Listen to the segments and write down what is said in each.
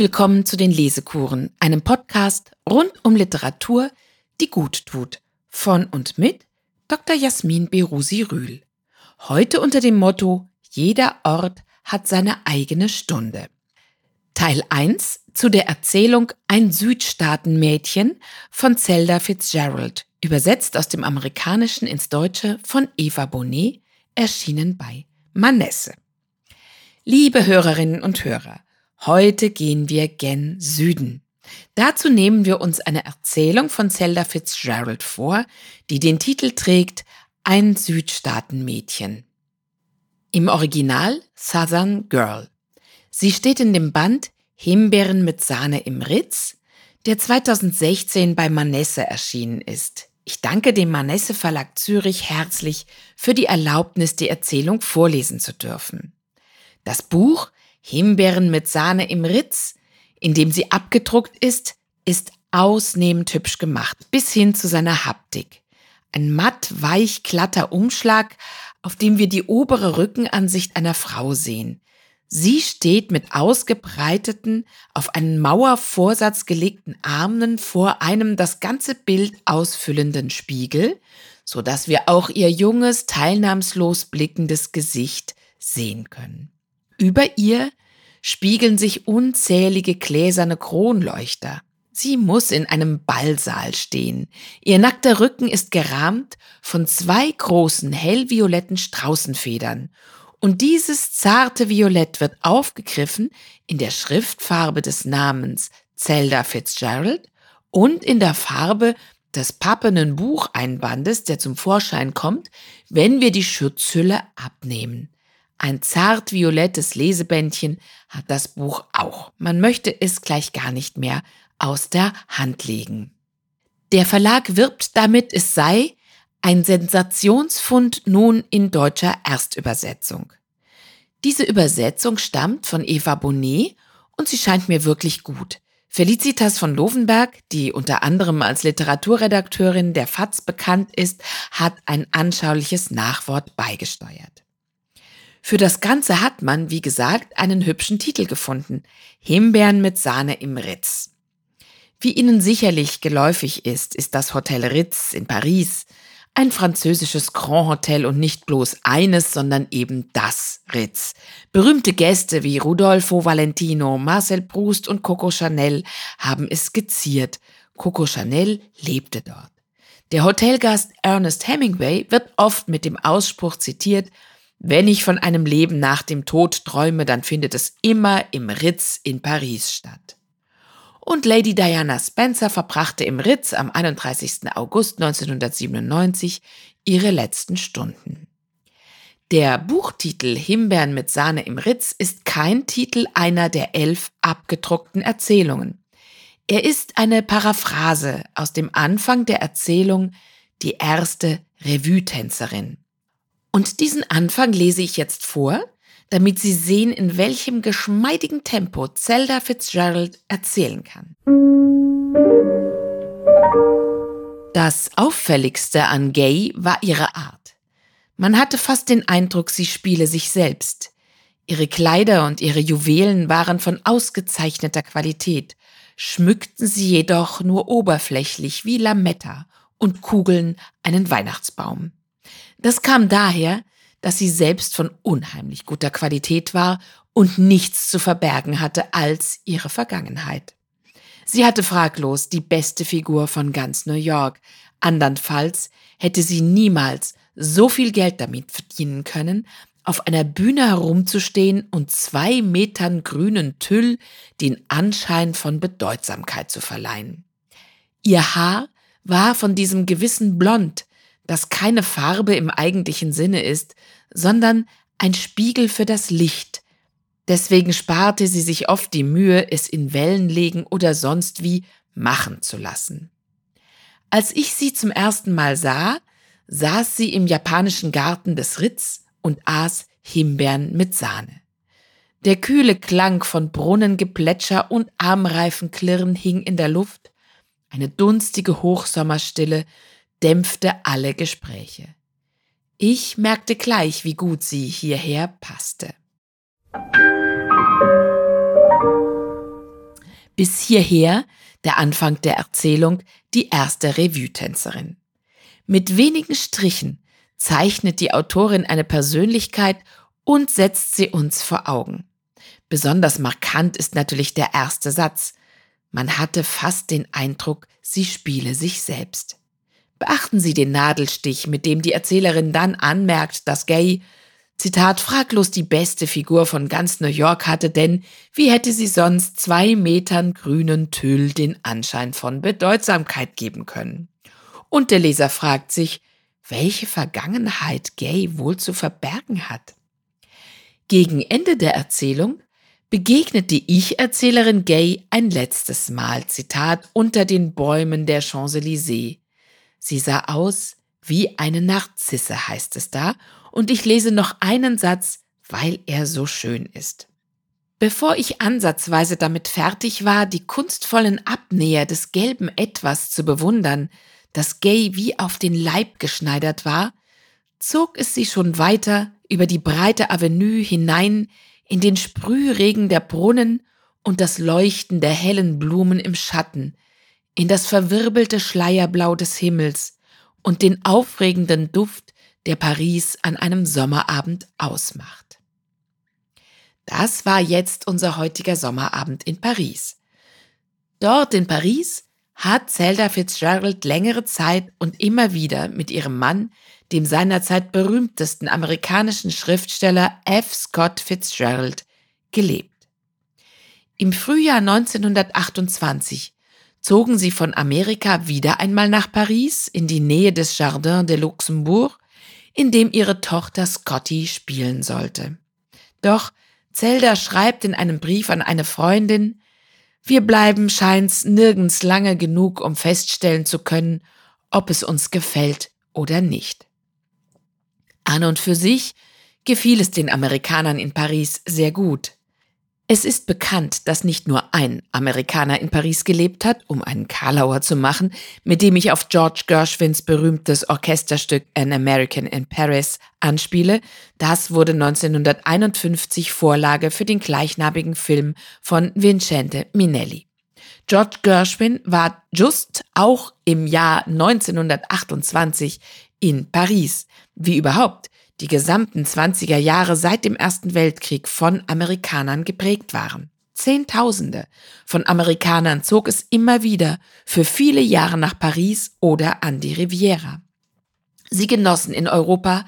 willkommen zu den Lesekuren, einem Podcast rund um Literatur, die gut tut. Von und mit Dr. Jasmin Berusi Rühl. Heute unter dem Motto Jeder Ort hat seine eigene Stunde. Teil 1 zu der Erzählung Ein Südstaatenmädchen von Zelda Fitzgerald, übersetzt aus dem Amerikanischen ins Deutsche von Eva Bonnet, erschienen bei Manesse. Liebe Hörerinnen und Hörer, Heute gehen wir gen Süden. Dazu nehmen wir uns eine Erzählung von Zelda Fitzgerald vor, die den Titel trägt Ein Südstaatenmädchen. Im Original Southern Girl. Sie steht in dem Band Himbeeren mit Sahne im Ritz, der 2016 bei Manesse erschienen ist. Ich danke dem Manesse Verlag Zürich herzlich für die Erlaubnis, die Erzählung vorlesen zu dürfen. Das Buch Himbeeren mit Sahne im Ritz, in dem sie abgedruckt ist, ist ausnehmend hübsch gemacht, bis hin zu seiner Haptik. Ein matt, weich, glatter Umschlag, auf dem wir die obere Rückenansicht einer Frau sehen. Sie steht mit ausgebreiteten, auf einen Mauervorsatz gelegten Armen vor einem das ganze Bild ausfüllenden Spiegel, so dass wir auch ihr junges, teilnahmslos blickendes Gesicht sehen können. Über ihr spiegeln sich unzählige gläserne Kronleuchter. Sie muss in einem Ballsaal stehen. Ihr nackter Rücken ist gerahmt von zwei großen hellvioletten Straußenfedern. Und dieses zarte Violett wird aufgegriffen in der Schriftfarbe des Namens Zelda Fitzgerald und in der Farbe des pappenen Bucheinbandes, der zum Vorschein kommt, wenn wir die Schutzhülle abnehmen. Ein zart violettes Lesebändchen hat das Buch auch. Man möchte es gleich gar nicht mehr aus der Hand legen. Der Verlag wirbt damit, es sei ein Sensationsfund nun in deutscher Erstübersetzung. Diese Übersetzung stammt von Eva Bonnet und sie scheint mir wirklich gut. Felicitas von Lovenberg, die unter anderem als Literaturredakteurin der FAZ bekannt ist, hat ein anschauliches Nachwort beigesteuert. Für das Ganze hat man, wie gesagt, einen hübschen Titel gefunden. Himbeeren mit Sahne im Ritz. Wie Ihnen sicherlich geläufig ist, ist das Hotel Ritz in Paris ein französisches Grand Hotel und nicht bloß eines, sondern eben das Ritz. Berühmte Gäste wie Rudolfo Valentino, Marcel Proust und Coco Chanel haben es skizziert. Coco Chanel lebte dort. Der Hotelgast Ernest Hemingway wird oft mit dem Ausspruch zitiert, wenn ich von einem Leben nach dem Tod träume, dann findet es immer im Ritz in Paris statt. Und Lady Diana Spencer verbrachte im Ritz am 31. August 1997 ihre letzten Stunden. Der Buchtitel Himbeeren mit Sahne im Ritz ist kein Titel einer der elf abgedruckten Erzählungen. Er ist eine Paraphrase aus dem Anfang der Erzählung Die erste Revue-Tänzerin. Und diesen Anfang lese ich jetzt vor, damit Sie sehen, in welchem geschmeidigen Tempo Zelda Fitzgerald erzählen kann. Das Auffälligste an Gay war ihre Art. Man hatte fast den Eindruck, sie spiele sich selbst. Ihre Kleider und ihre Juwelen waren von ausgezeichneter Qualität, schmückten sie jedoch nur oberflächlich wie Lametta und Kugeln einen Weihnachtsbaum. Das kam daher, dass sie selbst von unheimlich guter Qualität war und nichts zu verbergen hatte als ihre Vergangenheit. Sie hatte fraglos die beste Figur von ganz New York, andernfalls hätte sie niemals so viel Geld damit verdienen können, auf einer Bühne herumzustehen und zwei Metern grünen Tüll den Anschein von Bedeutsamkeit zu verleihen. Ihr Haar war von diesem gewissen Blond, das keine Farbe im eigentlichen Sinne ist, sondern ein Spiegel für das Licht. Deswegen sparte sie sich oft die Mühe, es in Wellen legen oder sonst wie machen zu lassen. Als ich sie zum ersten Mal sah, saß sie im japanischen Garten des Ritz und aß Himbeeren mit Sahne. Der kühle Klang von Brunnengeplätscher und Armreifenklirren hing in der Luft, eine dunstige Hochsommerstille dämpfte alle Gespräche. Ich merkte gleich, wie gut sie hierher passte. Bis hierher der Anfang der Erzählung Die erste Revue-Tänzerin. Mit wenigen Strichen zeichnet die Autorin eine Persönlichkeit und setzt sie uns vor Augen. Besonders markant ist natürlich der erste Satz. Man hatte fast den Eindruck, sie spiele sich selbst. Beachten Sie den Nadelstich, mit dem die Erzählerin dann anmerkt, dass Gay, Zitat, fraglos die beste Figur von ganz New York hatte, denn wie hätte sie sonst zwei Metern grünen Tüll den Anschein von Bedeutsamkeit geben können? Und der Leser fragt sich, welche Vergangenheit Gay wohl zu verbergen hat. Gegen Ende der Erzählung begegnet die Ich-Erzählerin Gay ein letztes Mal, Zitat, unter den Bäumen der Champs-Élysées. Sie sah aus wie eine Narzisse, heißt es da, und ich lese noch einen Satz, weil er so schön ist. Bevor ich ansatzweise damit fertig war, die kunstvollen Abnäher des gelben Etwas zu bewundern, das Gay wie auf den Leib geschneidert war, zog es sie schon weiter über die breite Avenue hinein in den Sprühregen der Brunnen und das Leuchten der hellen Blumen im Schatten, in das verwirbelte Schleierblau des Himmels und den aufregenden Duft, der Paris an einem Sommerabend ausmacht. Das war jetzt unser heutiger Sommerabend in Paris. Dort in Paris hat Zelda Fitzgerald längere Zeit und immer wieder mit ihrem Mann, dem seinerzeit berühmtesten amerikanischen Schriftsteller F. Scott Fitzgerald, gelebt. Im Frühjahr 1928 zogen sie von Amerika wieder einmal nach Paris in die Nähe des Jardin de Luxembourg, in dem ihre Tochter Scotty spielen sollte. Doch Zelda schreibt in einem Brief an eine Freundin, wir bleiben scheint's nirgends lange genug, um feststellen zu können, ob es uns gefällt oder nicht. An und für sich gefiel es den Amerikanern in Paris sehr gut. Es ist bekannt, dass nicht nur ein Amerikaner in Paris gelebt hat, um einen Karlauer zu machen, mit dem ich auf George Gershwins berühmtes Orchesterstück An American in Paris anspiele. Das wurde 1951 Vorlage für den gleichnamigen Film von Vincente Minelli. George Gershwin war just auch im Jahr 1928 in Paris. Wie überhaupt die gesamten 20er Jahre seit dem Ersten Weltkrieg von Amerikanern geprägt waren. Zehntausende von Amerikanern zog es immer wieder für viele Jahre nach Paris oder an die Riviera. Sie genossen in Europa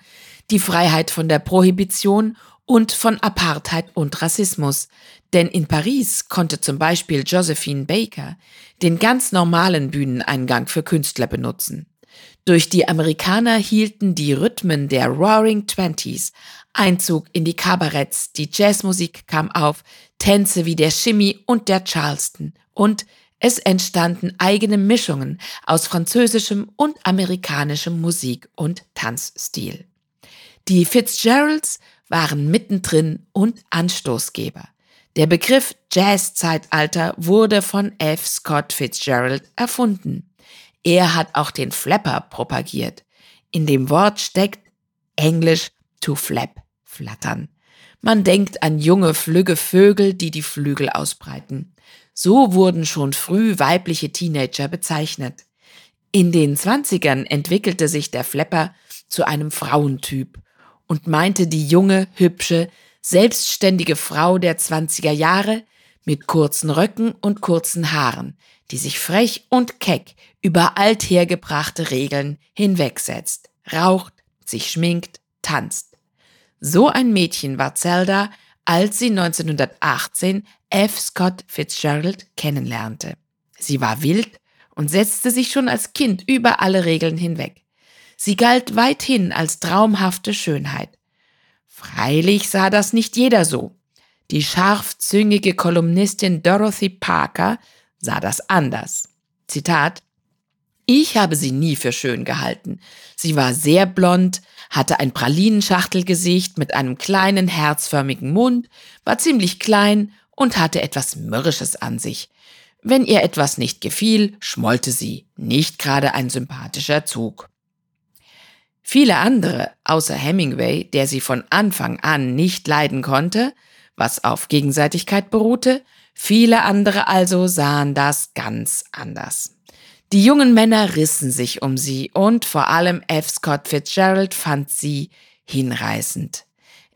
die Freiheit von der Prohibition und von Apartheid und Rassismus, denn in Paris konnte zum Beispiel Josephine Baker den ganz normalen Bühneneingang für Künstler benutzen. Durch die Amerikaner hielten die Rhythmen der Roaring Twenties Einzug in die Kabaretts, die Jazzmusik kam auf, Tänze wie der Shimmy und der Charleston und es entstanden eigene Mischungen aus französischem und amerikanischem Musik- und Tanzstil. Die Fitzgeralds waren mittendrin und Anstoßgeber. Der Begriff Jazzzeitalter wurde von F. Scott Fitzgerald erfunden. Er hat auch den Flapper propagiert. In dem Wort steckt Englisch to flap, flattern. Man denkt an junge, flügge Vögel, die die Flügel ausbreiten. So wurden schon früh weibliche Teenager bezeichnet. In den Zwanzigern entwickelte sich der Flapper zu einem Frauentyp und meinte die junge, hübsche, selbstständige Frau der Zwanziger Jahre mit kurzen Röcken und kurzen Haaren, die sich frech und keck über althergebrachte Regeln hinwegsetzt, raucht, sich schminkt, tanzt. So ein Mädchen war Zelda, als sie 1918 F. Scott Fitzgerald kennenlernte. Sie war wild und setzte sich schon als Kind über alle Regeln hinweg. Sie galt weithin als traumhafte Schönheit. Freilich sah das nicht jeder so. Die scharfzüngige Kolumnistin Dorothy Parker sah das anders. Zitat ich habe sie nie für schön gehalten. Sie war sehr blond, hatte ein Pralinenschachtelgesicht mit einem kleinen herzförmigen Mund, war ziemlich klein und hatte etwas Mürrisches an sich. Wenn ihr etwas nicht gefiel, schmollte sie, nicht gerade ein sympathischer Zug. Viele andere, außer Hemingway, der sie von Anfang an nicht leiden konnte, was auf Gegenseitigkeit beruhte, Viele andere also sahen das ganz anders. Die jungen Männer rissen sich um sie und vor allem F. Scott Fitzgerald fand sie hinreißend.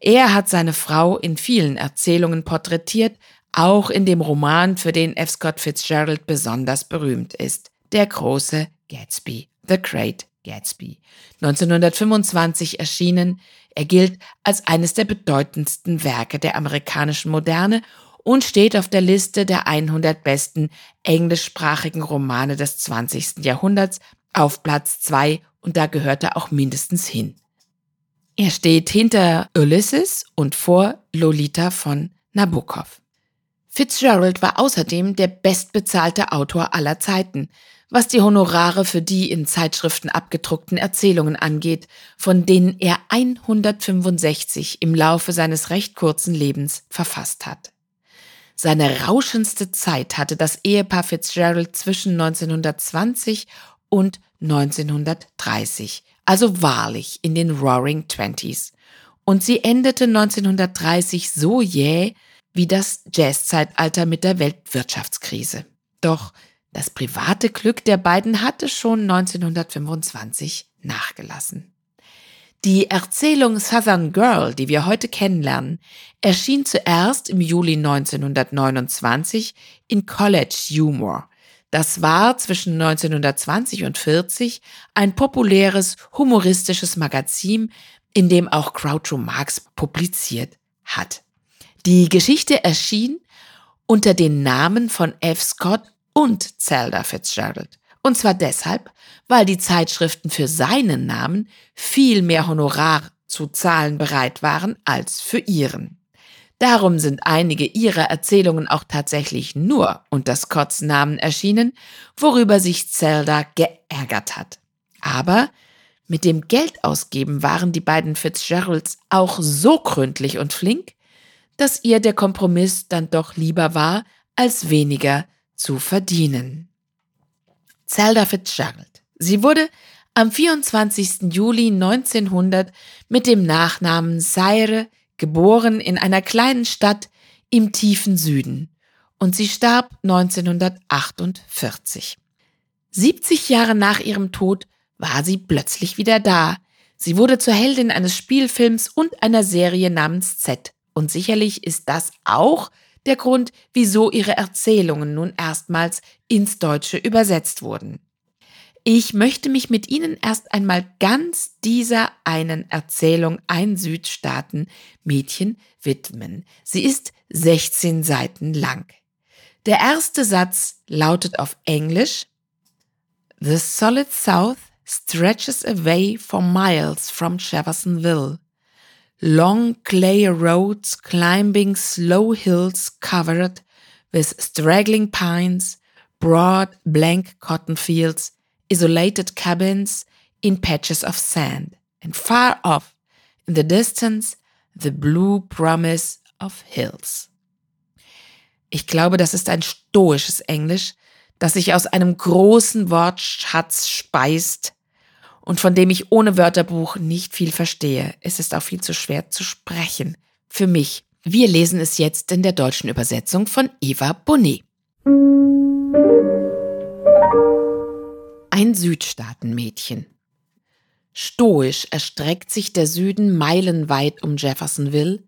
Er hat seine Frau in vielen Erzählungen porträtiert, auch in dem Roman, für den F. Scott Fitzgerald besonders berühmt ist, Der große Gatsby, The Great Gatsby. 1925 erschienen, er gilt als eines der bedeutendsten Werke der amerikanischen Moderne und steht auf der Liste der 100 besten englischsprachigen Romane des 20. Jahrhunderts auf Platz 2 und da gehört er auch mindestens hin. Er steht hinter Ulysses und vor Lolita von Nabokov. Fitzgerald war außerdem der bestbezahlte Autor aller Zeiten, was die Honorare für die in Zeitschriften abgedruckten Erzählungen angeht, von denen er 165 im Laufe seines recht kurzen Lebens verfasst hat. Seine rauschendste Zeit hatte das Ehepaar Fitzgerald zwischen 1920 und 1930, also wahrlich in den Roaring Twenties. Und sie endete 1930 so jäh wie das Jazzzeitalter mit der Weltwirtschaftskrise. Doch das private Glück der beiden hatte schon 1925 nachgelassen. Die Erzählung Southern Girl, die wir heute kennenlernen, erschien zuerst im Juli 1929 in College Humor, das war zwischen 1920 und 40 ein populäres humoristisches Magazin, in dem auch Groucho Marx publiziert hat. Die Geschichte erschien unter den Namen von F. Scott und Zelda Fitzgerald. Und zwar deshalb, weil die Zeitschriften für seinen Namen viel mehr Honorar zu zahlen bereit waren als für ihren. Darum sind einige ihrer Erzählungen auch tatsächlich nur unter Scotts Namen erschienen, worüber sich Zelda geärgert hat. Aber mit dem Geldausgeben waren die beiden Fitzgeralds auch so gründlich und flink, dass ihr der Kompromiss dann doch lieber war, als weniger zu verdienen. Zelda Fitzgerald. Sie wurde am 24. Juli 1900 mit dem Nachnamen Seire geboren in einer kleinen Stadt im tiefen Süden, und sie starb 1948. 70 Jahre nach ihrem Tod war sie plötzlich wieder da. Sie wurde zur Heldin eines Spielfilms und einer Serie namens Z. Und sicherlich ist das auch der Grund, wieso ihre Erzählungen nun erstmals ins Deutsche übersetzt wurden. Ich möchte mich mit Ihnen erst einmal ganz dieser einen Erzählung Ein Südstaaten Mädchen widmen. Sie ist 16 Seiten lang. Der erste Satz lautet auf Englisch The solid south stretches away for miles from Jeffersonville. Long clay roads climbing slow hills covered with straggling pines, broad blank cotton fields isolated cabins in patches of sand, and far off, in the distance, the blue promise of hills. Ich glaube, das ist ein stoisches Englisch, das sich aus einem großen Wortschatz speist und von dem ich ohne Wörterbuch nicht viel verstehe. Es ist auch viel zu schwer zu sprechen. Für mich. Wir lesen es jetzt in der deutschen Übersetzung von Eva Bonnet. Ein Südstaatenmädchen. Stoisch erstreckt sich der Süden meilenweit um Jeffersonville,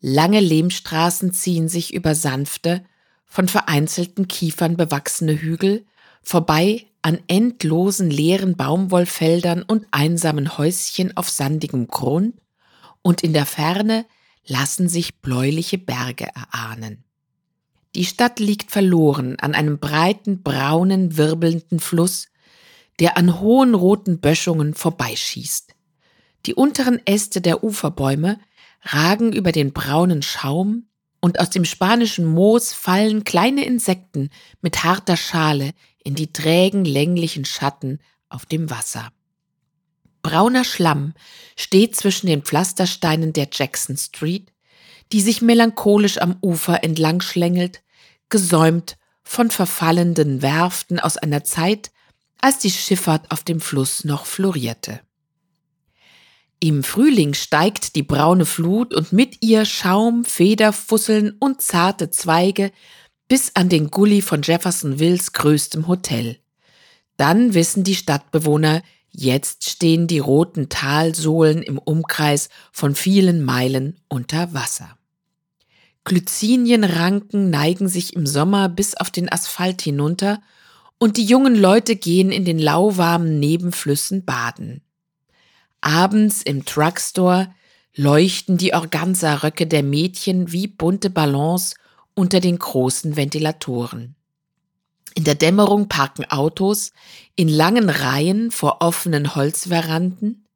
lange Lehmstraßen ziehen sich über sanfte, von vereinzelten Kiefern bewachsene Hügel, vorbei an endlosen leeren Baumwollfeldern und einsamen Häuschen auf sandigem Grund, und in der Ferne lassen sich bläuliche Berge erahnen. Die Stadt liegt verloren an einem breiten, braunen, wirbelnden Fluss, der an hohen roten Böschungen vorbeischießt. Die unteren Äste der Uferbäume ragen über den braunen Schaum, und aus dem spanischen Moos fallen kleine Insekten mit harter Schale in die trägen, länglichen Schatten auf dem Wasser. Brauner Schlamm steht zwischen den Pflastersteinen der Jackson Street, die sich melancholisch am Ufer entlang schlängelt, gesäumt von verfallenden Werften aus einer Zeit, als die Schifffahrt auf dem Fluss noch florierte. Im Frühling steigt die braune Flut und mit ihr Schaum, Federfusseln und zarte Zweige, bis an den Gully von Jeffersonvilles größtem Hotel. Dann wissen die Stadtbewohner, jetzt stehen die roten Talsohlen im Umkreis von vielen Meilen unter Wasser. Glycinienranken neigen sich im Sommer bis auf den Asphalt hinunter und die jungen Leute gehen in den lauwarmen Nebenflüssen baden. Abends im Truckstore leuchten die Organza-Röcke der Mädchen wie bunte Ballons unter den großen Ventilatoren. In der Dämmerung parken Autos in langen Reihen vor offenen Holzveranden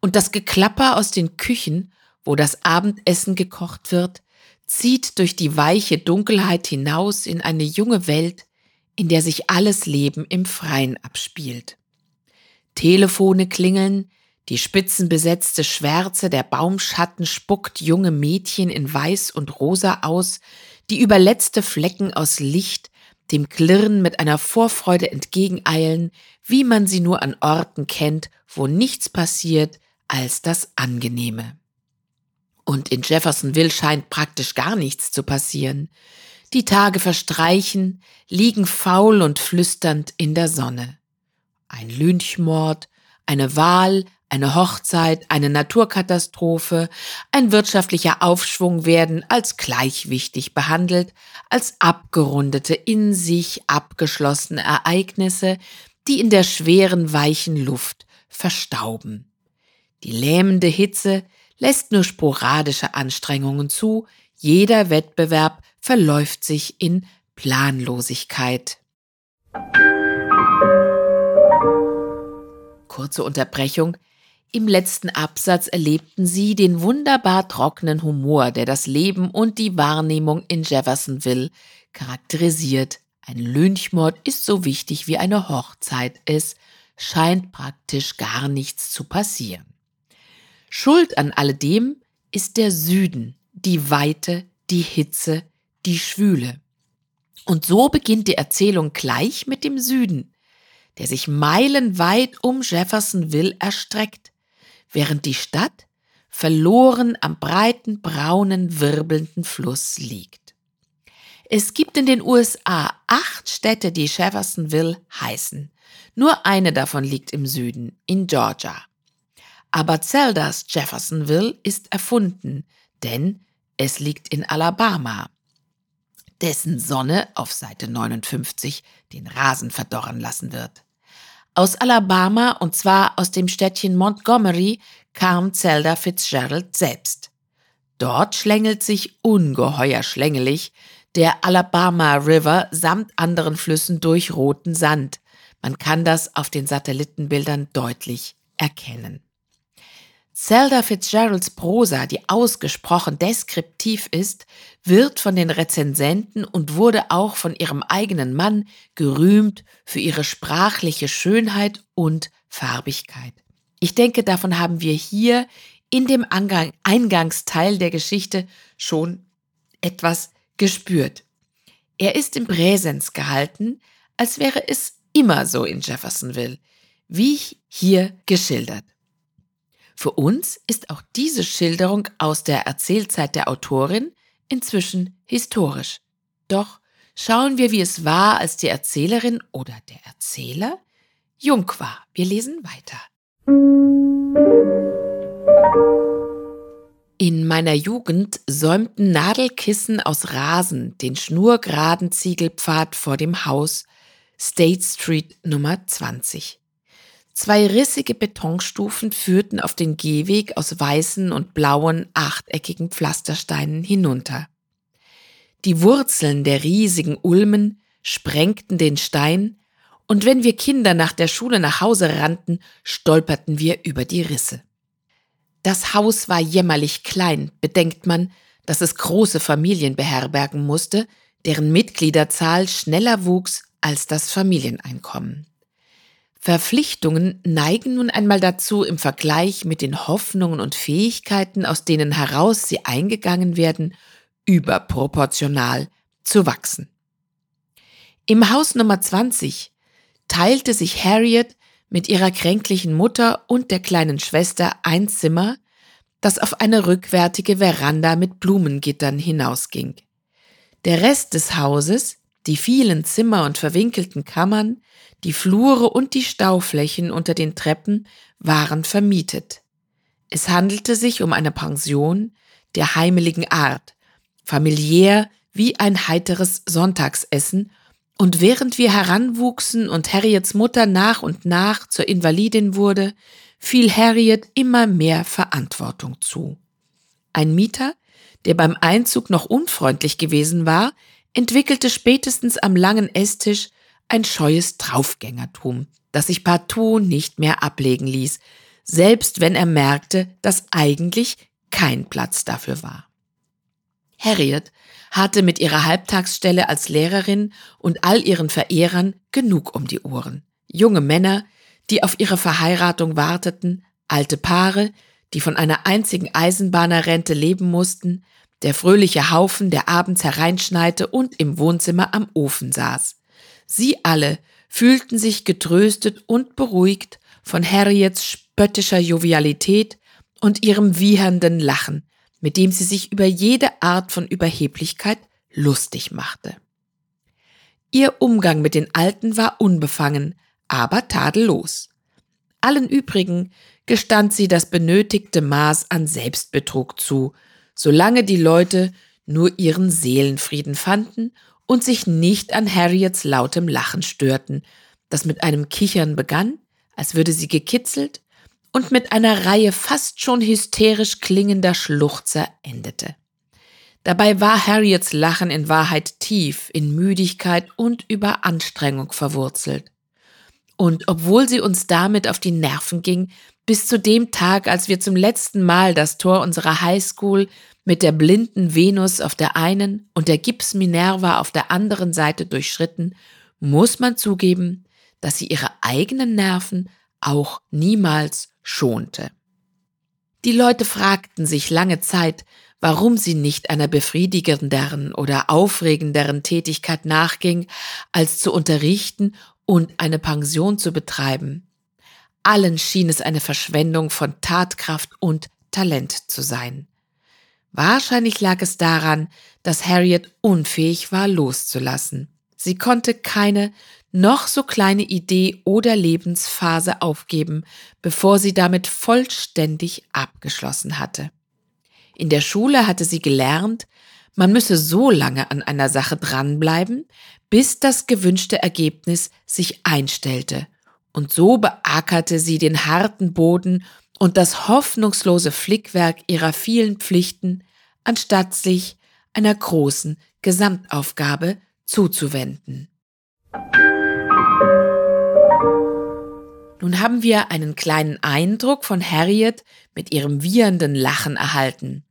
und das Geklapper aus den Küchen, wo das Abendessen gekocht wird, zieht durch die weiche Dunkelheit hinaus in eine junge Welt, in der sich alles Leben im Freien abspielt. Telefone klingeln, die spitzenbesetzte Schwärze der Baumschatten spuckt junge Mädchen in Weiß und Rosa aus, die über letzte Flecken aus Licht dem Klirren mit einer Vorfreude entgegeneilen, wie man sie nur an Orten kennt, wo nichts passiert als das Angenehme. Und in Jeffersonville scheint praktisch gar nichts zu passieren. Die Tage verstreichen, liegen faul und flüsternd in der Sonne. Ein Lynchmord, eine Wahl, eine Hochzeit, eine Naturkatastrophe, ein wirtschaftlicher Aufschwung werden als gleich wichtig behandelt, als abgerundete, in sich abgeschlossene Ereignisse, die in der schweren, weichen Luft verstauben. Die lähmende Hitze lässt nur sporadische Anstrengungen zu, jeder Wettbewerb verläuft sich in Planlosigkeit. Kurze Unterbrechung. Im letzten Absatz erlebten sie den wunderbar trockenen Humor, der das Leben und die Wahrnehmung in Jeffersonville charakterisiert. Ein Lynchmord ist so wichtig wie eine Hochzeit. Es scheint praktisch gar nichts zu passieren. Schuld an alledem ist der Süden, die Weite, die Hitze, die Schwüle. Und so beginnt die Erzählung gleich mit dem Süden, der sich meilenweit um Jeffersonville erstreckt während die Stadt verloren am breiten, braunen, wirbelnden Fluss liegt. Es gibt in den USA acht Städte, die Jeffersonville heißen. Nur eine davon liegt im Süden, in Georgia. Aber Zeldas Jeffersonville ist erfunden, denn es liegt in Alabama, dessen Sonne auf Seite 59 den Rasen verdorren lassen wird. Aus Alabama, und zwar aus dem Städtchen Montgomery, kam Zelda Fitzgerald selbst. Dort schlängelt sich ungeheuer schlängelig der Alabama River samt anderen Flüssen durch roten Sand. Man kann das auf den Satellitenbildern deutlich erkennen. Zelda Fitzgeralds Prosa, die ausgesprochen deskriptiv ist, wird von den Rezensenten und wurde auch von ihrem eigenen Mann gerühmt für ihre sprachliche Schönheit und Farbigkeit. Ich denke, davon haben wir hier in dem Eingangsteil der Geschichte schon etwas gespürt. Er ist im Präsens gehalten, als wäre es immer so in Jeffersonville, wie hier geschildert. Für uns ist auch diese Schilderung aus der Erzählzeit der Autorin inzwischen historisch. Doch schauen wir, wie es war, als die Erzählerin oder der Erzähler jung war. Wir lesen weiter. In meiner Jugend säumten Nadelkissen aus Rasen den schnurgeraden Ziegelpfad vor dem Haus State Street Nummer 20. Zwei rissige Betonstufen führten auf den Gehweg aus weißen und blauen achteckigen Pflastersteinen hinunter. Die Wurzeln der riesigen Ulmen sprengten den Stein, und wenn wir Kinder nach der Schule nach Hause rannten, stolperten wir über die Risse. Das Haus war jämmerlich klein, bedenkt man, dass es große Familien beherbergen musste, deren Mitgliederzahl schneller wuchs als das Familieneinkommen. Verpflichtungen neigen nun einmal dazu, im Vergleich mit den Hoffnungen und Fähigkeiten, aus denen heraus sie eingegangen werden, überproportional zu wachsen. Im Haus Nummer 20 teilte sich Harriet mit ihrer kränklichen Mutter und der kleinen Schwester ein Zimmer, das auf eine rückwärtige Veranda mit Blumengittern hinausging. Der Rest des Hauses, die vielen Zimmer und verwinkelten Kammern, die Flure und die Stauflächen unter den Treppen waren vermietet. Es handelte sich um eine Pension der heimeligen Art, familiär wie ein heiteres Sonntagsessen, und während wir heranwuchsen und Harriets Mutter nach und nach zur Invalidin wurde, fiel Harriet immer mehr Verantwortung zu. Ein Mieter, der beim Einzug noch unfreundlich gewesen war, entwickelte spätestens am langen Esstisch ein scheues Draufgängertum, das sich partout nicht mehr ablegen ließ, selbst wenn er merkte, dass eigentlich kein Platz dafür war. Harriet hatte mit ihrer Halbtagsstelle als Lehrerin und all ihren Verehrern genug um die Ohren. Junge Männer, die auf ihre Verheiratung warteten, alte Paare, die von einer einzigen Eisenbahnerrente leben mussten, der fröhliche Haufen, der abends hereinschneite und im Wohnzimmer am Ofen saß. Sie alle fühlten sich getröstet und beruhigt von Harriets spöttischer Jovialität und ihrem wiehernden Lachen, mit dem sie sich über jede Art von Überheblichkeit lustig machte. Ihr Umgang mit den Alten war unbefangen, aber tadellos. Allen übrigen gestand sie das benötigte Maß an Selbstbetrug zu, solange die Leute nur ihren Seelenfrieden fanden und sich nicht an Harriets lautem Lachen störten, das mit einem Kichern begann, als würde sie gekitzelt, und mit einer Reihe fast schon hysterisch klingender Schluchzer endete. Dabei war Harriets Lachen in Wahrheit tief in Müdigkeit und Überanstrengung verwurzelt. Und obwohl sie uns damit auf die Nerven ging, bis zu dem Tag, als wir zum letzten Mal das Tor unserer Highschool mit der blinden Venus auf der einen und der Gips Minerva auf der anderen Seite durchschritten, muss man zugeben, dass sie ihre eigenen Nerven auch niemals schonte. Die Leute fragten sich lange Zeit, warum sie nicht einer befriedigenderen oder aufregenderen Tätigkeit nachging, als zu unterrichten und eine Pension zu betreiben. Allen schien es eine Verschwendung von Tatkraft und Talent zu sein. Wahrscheinlich lag es daran, dass Harriet unfähig war loszulassen. Sie konnte keine noch so kleine Idee oder Lebensphase aufgeben, bevor sie damit vollständig abgeschlossen hatte. In der Schule hatte sie gelernt, man müsse so lange an einer Sache dranbleiben, bis das gewünschte Ergebnis sich einstellte. Und so beackerte sie den harten Boden und das hoffnungslose Flickwerk ihrer vielen Pflichten, anstatt sich einer großen Gesamtaufgabe zuzuwenden. Nun haben wir einen kleinen Eindruck von Harriet mit ihrem wiehernden Lachen erhalten.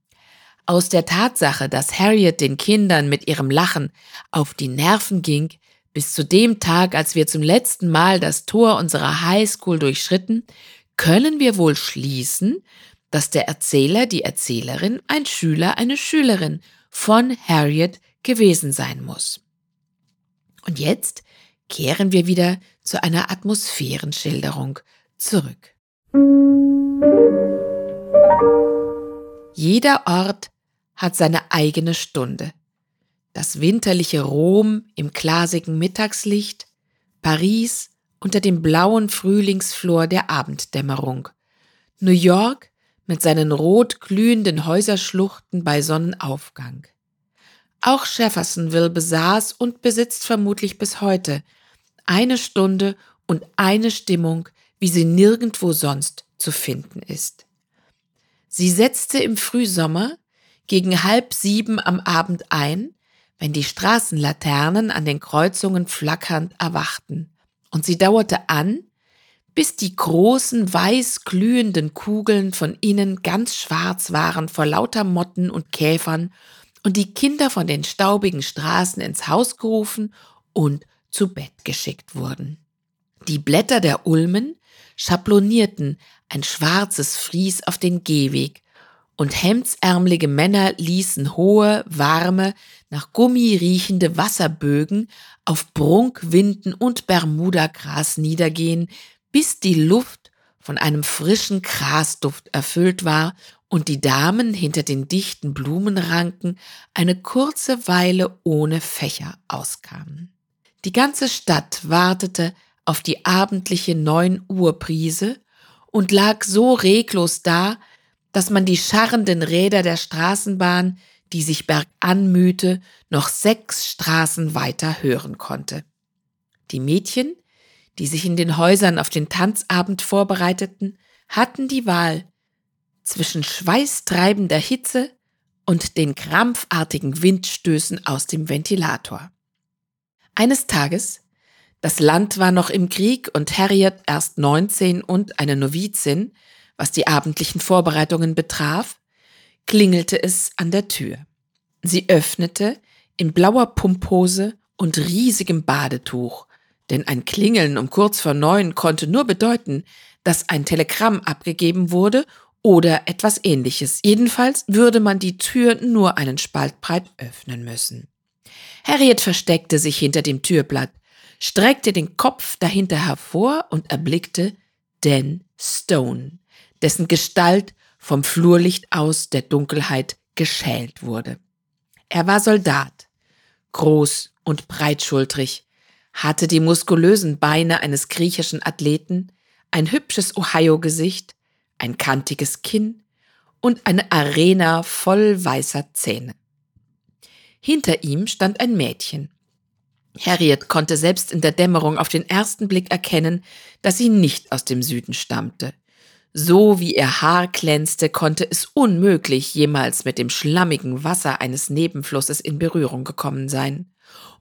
Aus der Tatsache, dass Harriet den Kindern mit ihrem Lachen auf die Nerven ging, bis zu dem Tag, als wir zum letzten Mal das Tor unserer Highschool durchschritten, können wir wohl schließen, dass der Erzähler, die Erzählerin, ein Schüler, eine Schülerin von Harriet gewesen sein muss. Und jetzt kehren wir wieder zu einer Atmosphärenschilderung zurück. Jeder Ort hat seine eigene Stunde. Das winterliche Rom im glasigen Mittagslicht, Paris unter dem blauen Frühlingsflor der Abenddämmerung, New York mit seinen rot glühenden Häuserschluchten bei Sonnenaufgang. Auch Jeffersonville besaß und besitzt vermutlich bis heute eine Stunde und eine Stimmung, wie sie nirgendwo sonst zu finden ist. Sie setzte im Frühsommer gegen halb sieben am Abend ein, wenn die Straßenlaternen an den Kreuzungen flackernd erwachten, und sie dauerte an, bis die großen weiß glühenden Kugeln von innen ganz schwarz waren vor lauter Motten und Käfern und die Kinder von den staubigen Straßen ins Haus gerufen und zu Bett geschickt wurden. Die Blätter der Ulmen schablonierten ein schwarzes Fries auf den Gehweg, und hemdsärmelige Männer ließen hohe, warme, nach Gummi riechende Wasserbögen auf Prunkwinden und Bermudagras niedergehen, bis die Luft von einem frischen Grasduft erfüllt war und die Damen hinter den dichten Blumenranken eine kurze Weile ohne Fächer auskamen. Die ganze Stadt wartete auf die abendliche neun Uhr Brise und lag so reglos da, dass man die scharrenden Räder der Straßenbahn, die sich bergan mühte, noch sechs Straßen weiter hören konnte. Die Mädchen, die sich in den Häusern auf den Tanzabend vorbereiteten, hatten die Wahl zwischen schweißtreibender Hitze und den krampfartigen Windstößen aus dem Ventilator. Eines Tages, das Land war noch im Krieg und Harriet erst 19 und eine Novizin, was die abendlichen Vorbereitungen betraf, klingelte es an der Tür. Sie öffnete in blauer Pumphose und riesigem Badetuch, denn ein Klingeln um kurz vor neun konnte nur bedeuten, dass ein Telegramm abgegeben wurde oder etwas ähnliches. Jedenfalls würde man die Tür nur einen Spalt breit öffnen müssen. Harriet versteckte sich hinter dem Türblatt, streckte den Kopf dahinter hervor und erblickte Dan Stone, dessen Gestalt vom Flurlicht aus der Dunkelheit geschält wurde. Er war Soldat, groß und breitschultrig, hatte die muskulösen Beine eines griechischen Athleten, ein hübsches Ohio-Gesicht, ein kantiges Kinn und eine Arena voll weißer Zähne. Hinter ihm stand ein Mädchen. Harriet konnte selbst in der Dämmerung auf den ersten Blick erkennen, dass sie nicht aus dem Süden stammte. So wie ihr Haar glänzte, konnte es unmöglich jemals mit dem schlammigen Wasser eines Nebenflusses in Berührung gekommen sein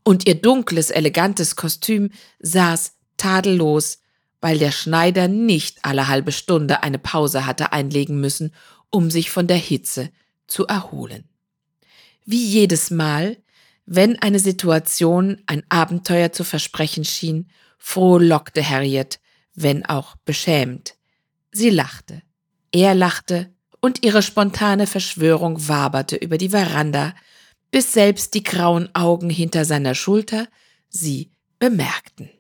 und ihr dunkles, elegantes Kostüm saß tadellos, weil der Schneider nicht alle halbe Stunde eine Pause hatte einlegen müssen, um sich von der Hitze zu erholen. Wie jedes Mal, wenn eine Situation ein Abenteuer zu versprechen schien, frohlockte Harriet, wenn auch beschämt. Sie lachte, er lachte, und ihre spontane Verschwörung waberte über die Veranda, bis selbst die grauen Augen hinter seiner Schulter sie bemerkten.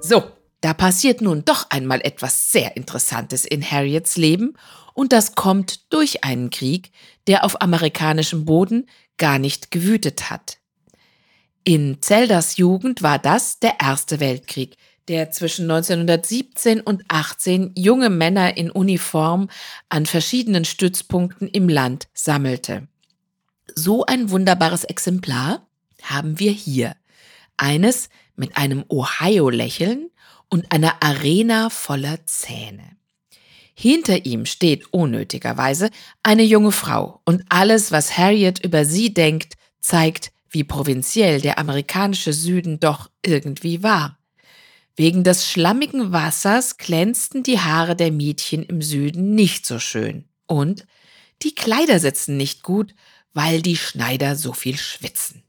So, da passiert nun doch einmal etwas sehr Interessantes in Harriets Leben und das kommt durch einen Krieg, der auf amerikanischem Boden gar nicht gewütet hat. In Zeldas Jugend war das der Erste Weltkrieg, der zwischen 1917 und 18 junge Männer in Uniform an verschiedenen Stützpunkten im Land sammelte. So ein wunderbares Exemplar haben wir hier. Eines mit einem Ohio-Lächeln und einer Arena voller Zähne. Hinter ihm steht unnötigerweise eine junge Frau und alles, was Harriet über sie denkt, zeigt, wie provinziell der amerikanische Süden doch irgendwie war. Wegen des schlammigen Wassers glänzten die Haare der Mädchen im Süden nicht so schön. Und die Kleider sitzen nicht gut, weil die Schneider so viel schwitzen.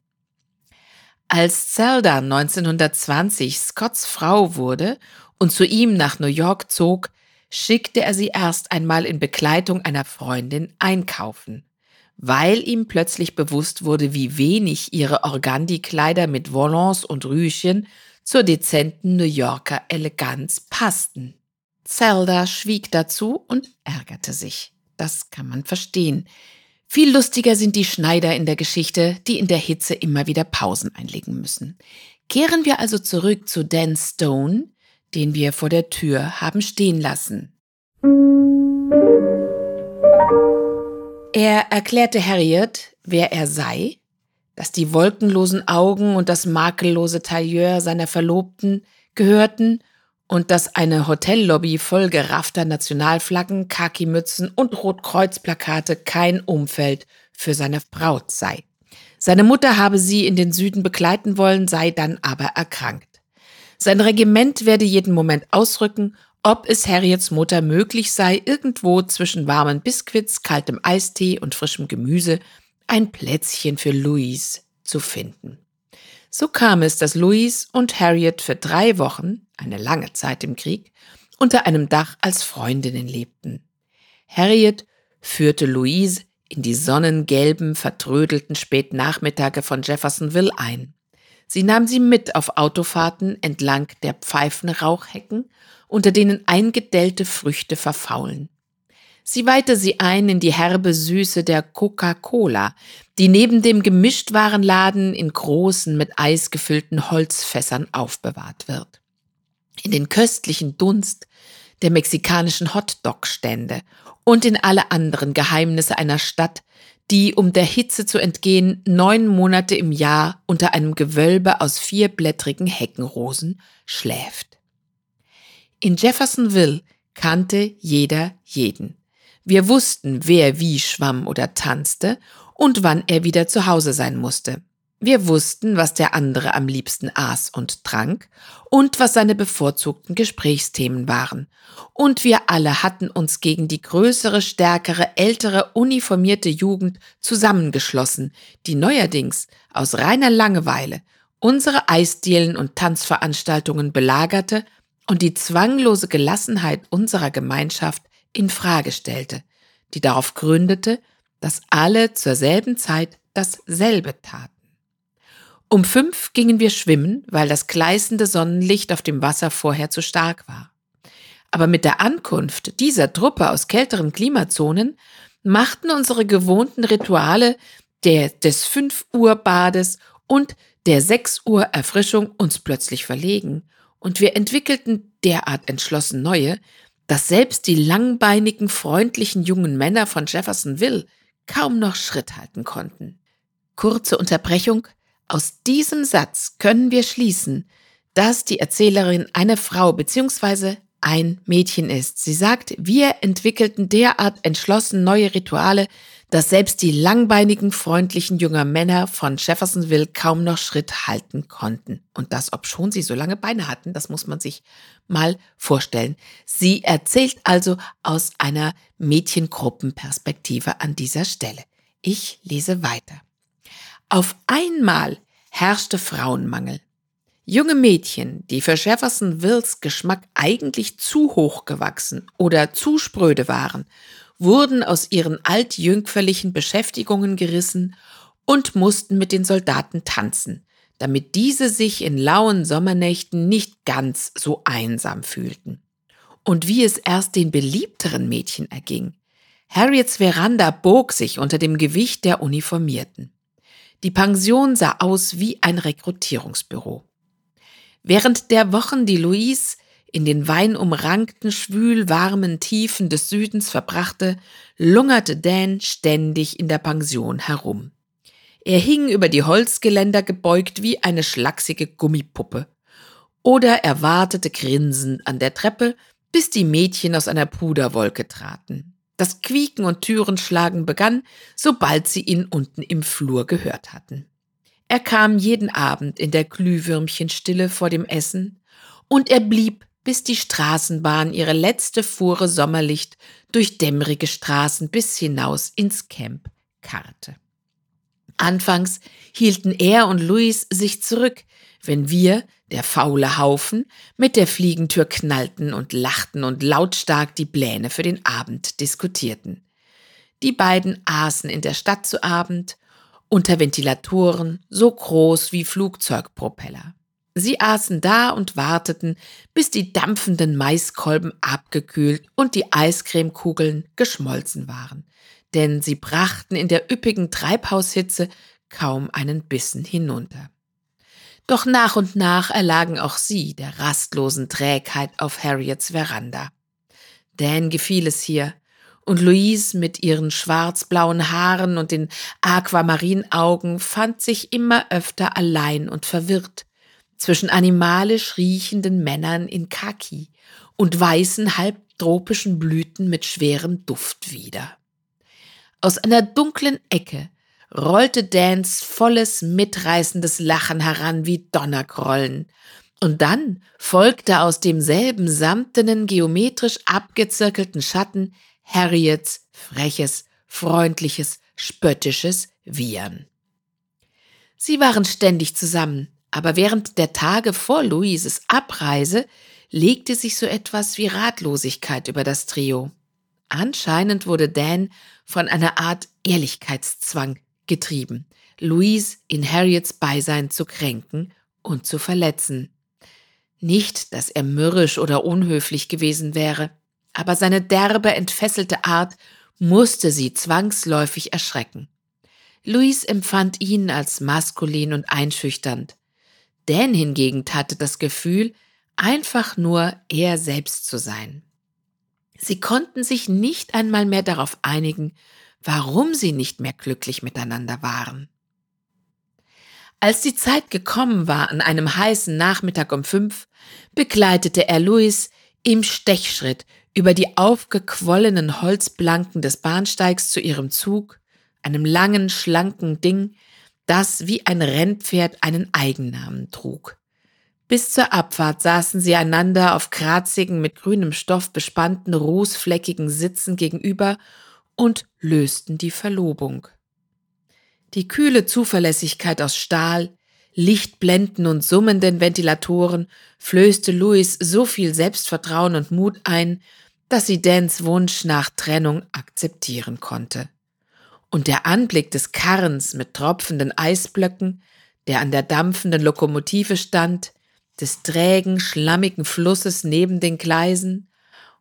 Als Zelda 1920 Scotts Frau wurde und zu ihm nach New York zog, schickte er sie erst einmal in Begleitung einer Freundin einkaufen, weil ihm plötzlich bewusst wurde, wie wenig ihre Organdi-Kleider mit Volants und Rüschen zur dezenten New Yorker Eleganz passten. Zelda schwieg dazu und ärgerte sich. Das kann man verstehen. Viel lustiger sind die Schneider in der Geschichte, die in der Hitze immer wieder Pausen einlegen müssen. Kehren wir also zurück zu Dan Stone, den wir vor der Tür haben stehen lassen. Er erklärte Harriet, wer er sei, dass die wolkenlosen Augen und das makellose Tailleur seiner Verlobten gehörten und dass eine Hotellobby voll geraffter Nationalflaggen, Khaki-Mützen und Rotkreuzplakate kein Umfeld für seine Braut sei. Seine Mutter habe sie in den Süden begleiten wollen, sei dann aber erkrankt. Sein Regiment werde jeden Moment ausrücken, ob es Harriets Mutter möglich sei, irgendwo zwischen warmen Biskuits, kaltem Eistee und frischem Gemüse ein Plätzchen für Louise zu finden. So kam es, dass Louise und Harriet für drei Wochen, eine lange Zeit im Krieg, unter einem Dach als Freundinnen lebten. Harriet führte Louise in die sonnengelben, vertrödelten Spätnachmittage von Jeffersonville ein. Sie nahm sie mit auf Autofahrten entlang der Pfeifenrauchhecken, unter denen eingedellte Früchte verfaulen. Sie weihte sie ein in die herbe Süße der Coca-Cola, die neben dem Gemischtwarenladen in großen mit Eis gefüllten Holzfässern aufbewahrt wird. In den köstlichen Dunst der mexikanischen Hotdog-Stände und in alle anderen Geheimnisse einer Stadt, die, um der Hitze zu entgehen, neun Monate im Jahr unter einem Gewölbe aus vierblättrigen Heckenrosen schläft. In Jeffersonville kannte jeder jeden. Wir wussten, wer wie schwamm oder tanzte und wann er wieder zu Hause sein musste. Wir wussten, was der andere am liebsten aß und trank und was seine bevorzugten Gesprächsthemen waren. Und wir alle hatten uns gegen die größere, stärkere, ältere, uniformierte Jugend zusammengeschlossen, die neuerdings aus reiner Langeweile unsere Eisdielen und Tanzveranstaltungen belagerte und die zwanglose Gelassenheit unserer Gemeinschaft in Frage stellte, die darauf gründete, dass alle zur selben Zeit dasselbe taten. Um fünf gingen wir schwimmen, weil das gleißende Sonnenlicht auf dem Wasser vorher zu stark war. Aber mit der Ankunft dieser Truppe aus kälteren Klimazonen machten unsere gewohnten Rituale der des 5 Uhr Bades und der 6 Uhr Erfrischung uns plötzlich verlegen und wir entwickelten derart entschlossen neue, dass selbst die langbeinigen, freundlichen jungen Männer von Jeffersonville kaum noch Schritt halten konnten. Kurze Unterbrechung, aus diesem Satz können wir schließen, dass die Erzählerin eine Frau bzw. ein Mädchen ist. Sie sagt, wir entwickelten derart entschlossen neue Rituale, dass selbst die langbeinigen, freundlichen jungen Männer von Jeffersonville kaum noch Schritt halten konnten. Und das, obschon sie so lange Beine hatten, das muss man sich mal vorstellen. Sie erzählt also aus einer Mädchengruppenperspektive an dieser Stelle. Ich lese weiter. Auf einmal herrschte Frauenmangel. Junge Mädchen, die für Jeffersonvilles Geschmack eigentlich zu hoch gewachsen oder zu spröde waren, wurden aus ihren altjüngferlichen Beschäftigungen gerissen und mussten mit den Soldaten tanzen, damit diese sich in lauen Sommernächten nicht ganz so einsam fühlten. Und wie es erst den beliebteren Mädchen erging. Harriets Veranda bog sich unter dem Gewicht der Uniformierten. Die Pension sah aus wie ein Rekrutierungsbüro. Während der Wochen, die Louise in den weinumrankten, schwülwarmen Tiefen des Südens verbrachte, lungerte Dan ständig in der Pension herum. Er hing über die Holzgeländer gebeugt wie eine schlachsige Gummipuppe. Oder er wartete grinsend an der Treppe, bis die Mädchen aus einer Puderwolke traten. Das Quieken und Türenschlagen begann, sobald sie ihn unten im Flur gehört hatten. Er kam jeden Abend in der Glühwürmchenstille vor dem Essen, und er blieb, bis die Straßenbahn ihre letzte Fuhre Sommerlicht durch dämmerige Straßen bis hinaus ins Camp karrte. Anfangs hielten er und Louis sich zurück, wenn wir, der faule Haufen, mit der Fliegentür knallten und lachten und lautstark die Pläne für den Abend diskutierten. Die beiden aßen in der Stadt zu Abend, unter Ventilatoren so groß wie Flugzeugpropeller. Sie aßen da und warteten, bis die dampfenden Maiskolben abgekühlt und die Eiscremekugeln geschmolzen waren, denn sie brachten in der üppigen Treibhaushitze kaum einen Bissen hinunter. Doch nach und nach erlagen auch sie der rastlosen Trägheit auf Harriets Veranda. Dan gefiel es hier, und Louise mit ihren schwarzblauen Haaren und den Aquamarinaugen fand sich immer öfter allein und verwirrt zwischen animalisch riechenden Männern in Khaki und weißen halbtropischen Blüten mit schwerem Duft wieder. Aus einer dunklen Ecke rollte Dans volles, mitreißendes Lachen heran wie Donnergrollen. Und dann folgte aus demselben samtenen, geometrisch abgezirkelten Schatten Harriets freches, freundliches, spöttisches Wiehern. Sie waren ständig zusammen, aber während der Tage vor Louises Abreise legte sich so etwas wie Ratlosigkeit über das Trio. Anscheinend wurde Dan von einer Art Ehrlichkeitszwang getrieben, Louise in Harriets Beisein zu kränken und zu verletzen. Nicht, dass er mürrisch oder unhöflich gewesen wäre, aber seine derbe, entfesselte Art musste sie zwangsläufig erschrecken. Louise empfand ihn als maskulin und einschüchternd. Dan hingegen hatte das Gefühl, einfach nur er selbst zu sein. Sie konnten sich nicht einmal mehr darauf einigen, warum sie nicht mehr glücklich miteinander waren. Als die Zeit gekommen war, an einem heißen Nachmittag um fünf, begleitete er Louis im Stechschritt über die aufgequollenen Holzplanken des Bahnsteigs zu ihrem Zug, einem langen, schlanken Ding, das wie ein Rennpferd einen Eigennamen trug. Bis zur Abfahrt saßen sie einander auf kratzigen, mit grünem Stoff bespannten, rußfleckigen Sitzen gegenüber und lösten die Verlobung. Die kühle Zuverlässigkeit aus Stahl, Lichtblenden und summenden Ventilatoren flößte Louis so viel Selbstvertrauen und Mut ein, dass sie Dans Wunsch nach Trennung akzeptieren konnte. Und der Anblick des Karrens mit tropfenden Eisblöcken, der an der dampfenden Lokomotive stand, des trägen, schlammigen Flusses neben den Gleisen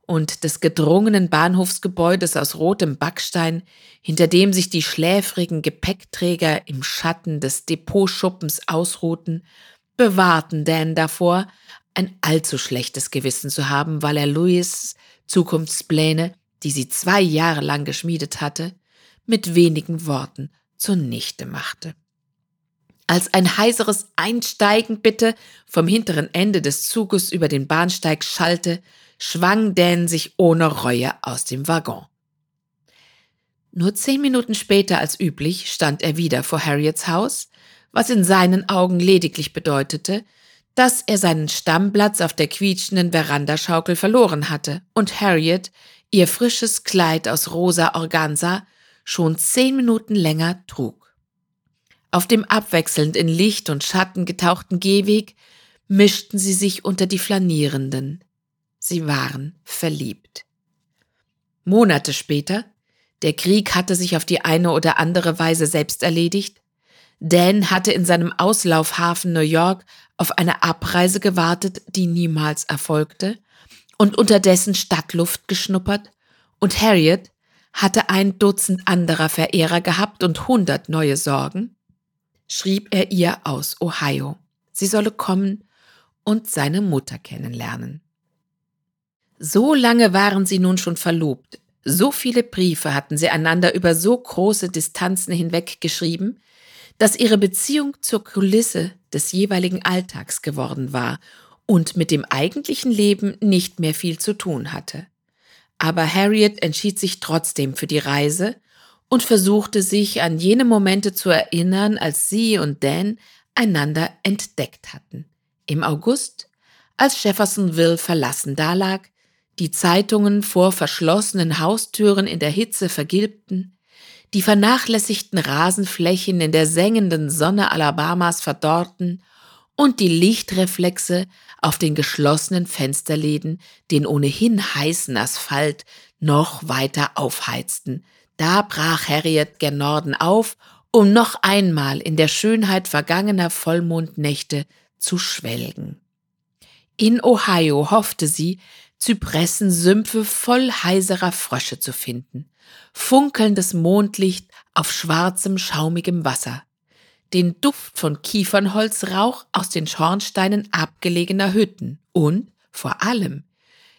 und des gedrungenen Bahnhofsgebäudes aus rotem Backstein, hinter dem sich die schläfrigen Gepäckträger im Schatten des Depotschuppens ausruhten, bewahrten Dan davor, ein allzu schlechtes Gewissen zu haben, weil er Louis Zukunftspläne, die sie zwei Jahre lang geschmiedet hatte, mit wenigen Worten zunichte machte. Als ein heiseres Einsteigen bitte vom hinteren Ende des Zuges über den Bahnsteig schallte, schwang Dan sich ohne Reue aus dem Waggon. Nur zehn Minuten später als üblich stand er wieder vor Harriets Haus, was in seinen Augen lediglich bedeutete, dass er seinen Stammplatz auf der quietschenden Verandaschaukel verloren hatte und Harriet ihr frisches Kleid aus rosa Organza schon zehn Minuten länger trug. Auf dem abwechselnd in Licht und Schatten getauchten Gehweg mischten sie sich unter die Flanierenden. Sie waren verliebt. Monate später, der Krieg hatte sich auf die eine oder andere Weise selbst erledigt, Dan hatte in seinem Auslaufhafen New York auf eine Abreise gewartet, die niemals erfolgte, und unterdessen Stadtluft geschnuppert, und Harriet hatte ein Dutzend anderer Verehrer gehabt und hundert neue Sorgen, schrieb er ihr aus Ohio. Sie solle kommen und seine Mutter kennenlernen. So lange waren sie nun schon verlobt, so viele Briefe hatten sie einander über so große Distanzen hinweg geschrieben, dass ihre Beziehung zur Kulisse des jeweiligen Alltags geworden war und mit dem eigentlichen Leben nicht mehr viel zu tun hatte. Aber Harriet entschied sich trotzdem für die Reise und versuchte sich an jene Momente zu erinnern, als sie und Dan einander entdeckt hatten. Im August, als Jeffersonville verlassen dalag, die Zeitungen vor verschlossenen Haustüren in der Hitze vergilbten, die vernachlässigten Rasenflächen in der sengenden Sonne Alabamas verdorrten und die Lichtreflexe auf den geschlossenen Fensterläden den ohnehin heißen Asphalt noch weiter aufheizten. Da brach Harriet gen Norden auf, um noch einmal in der Schönheit vergangener Vollmondnächte zu schwelgen. In Ohio hoffte sie, Zypressensümpfe voll heiserer Frösche zu finden, funkelndes Mondlicht auf schwarzem, schaumigem Wasser, den Duft von Kiefernholzrauch aus den Schornsteinen abgelegener Hütten und, vor allem,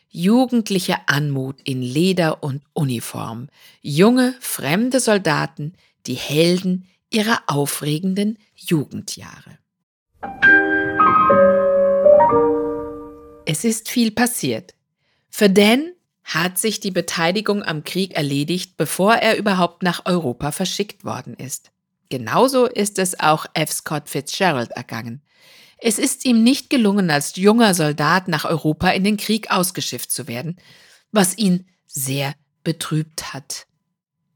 jugendliche Anmut in Leder und Uniform, junge, fremde Soldaten, die Helden ihrer aufregenden Jugendjahre. Es ist viel passiert. Für Dan hat sich die Beteiligung am Krieg erledigt, bevor er überhaupt nach Europa verschickt worden ist. Genauso ist es auch F. Scott Fitzgerald ergangen. Es ist ihm nicht gelungen, als junger Soldat nach Europa in den Krieg ausgeschifft zu werden, was ihn sehr betrübt hat.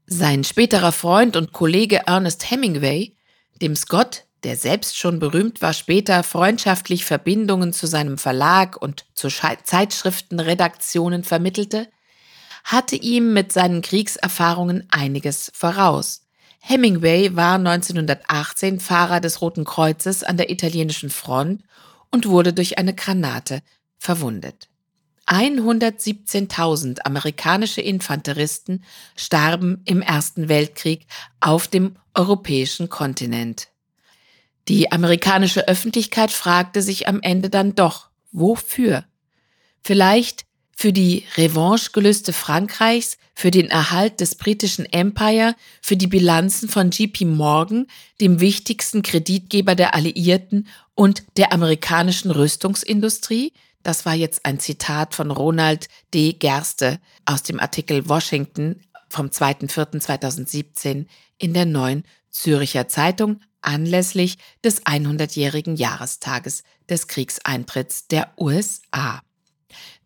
Sein späterer Freund und Kollege Ernest Hemingway, dem Scott der selbst schon berühmt war, später freundschaftlich Verbindungen zu seinem Verlag und zu Zeitschriftenredaktionen vermittelte, hatte ihm mit seinen Kriegserfahrungen einiges voraus. Hemingway war 1918 Fahrer des Roten Kreuzes an der italienischen Front und wurde durch eine Granate verwundet. 117.000 amerikanische Infanteristen starben im Ersten Weltkrieg auf dem europäischen Kontinent. Die amerikanische Öffentlichkeit fragte sich am Ende dann doch, wofür? Vielleicht für die Revanchegelüste Frankreichs, für den Erhalt des britischen Empire, für die Bilanzen von JP Morgan, dem wichtigsten Kreditgeber der Alliierten und der amerikanischen Rüstungsindustrie? Das war jetzt ein Zitat von Ronald D. Gerste aus dem Artikel Washington vom 2.4.2017 in der neuen Züricher Zeitung anlässlich des 100-jährigen Jahrestages des Kriegseintritts der USA.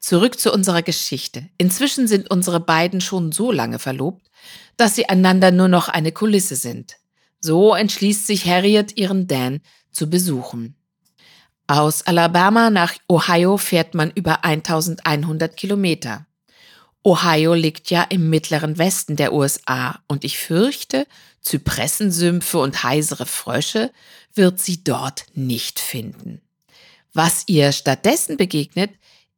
Zurück zu unserer Geschichte. Inzwischen sind unsere beiden schon so lange verlobt, dass sie einander nur noch eine Kulisse sind. So entschließt sich Harriet, ihren Dan zu besuchen. Aus Alabama nach Ohio fährt man über 1100 Kilometer. Ohio liegt ja im mittleren Westen der USA und ich fürchte, Zypressensümpfe und heisere Frösche wird sie dort nicht finden. Was ihr stattdessen begegnet,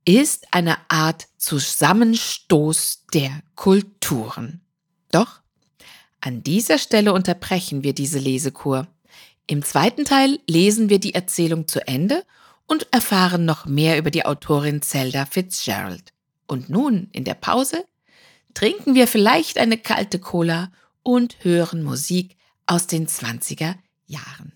ist eine Art Zusammenstoß der Kulturen. Doch an dieser Stelle unterbrechen wir diese Lesekur. Im zweiten Teil lesen wir die Erzählung zu Ende und erfahren noch mehr über die Autorin Zelda Fitzgerald. Und nun, in der Pause, trinken wir vielleicht eine kalte Cola und hören Musik aus den 20er Jahren.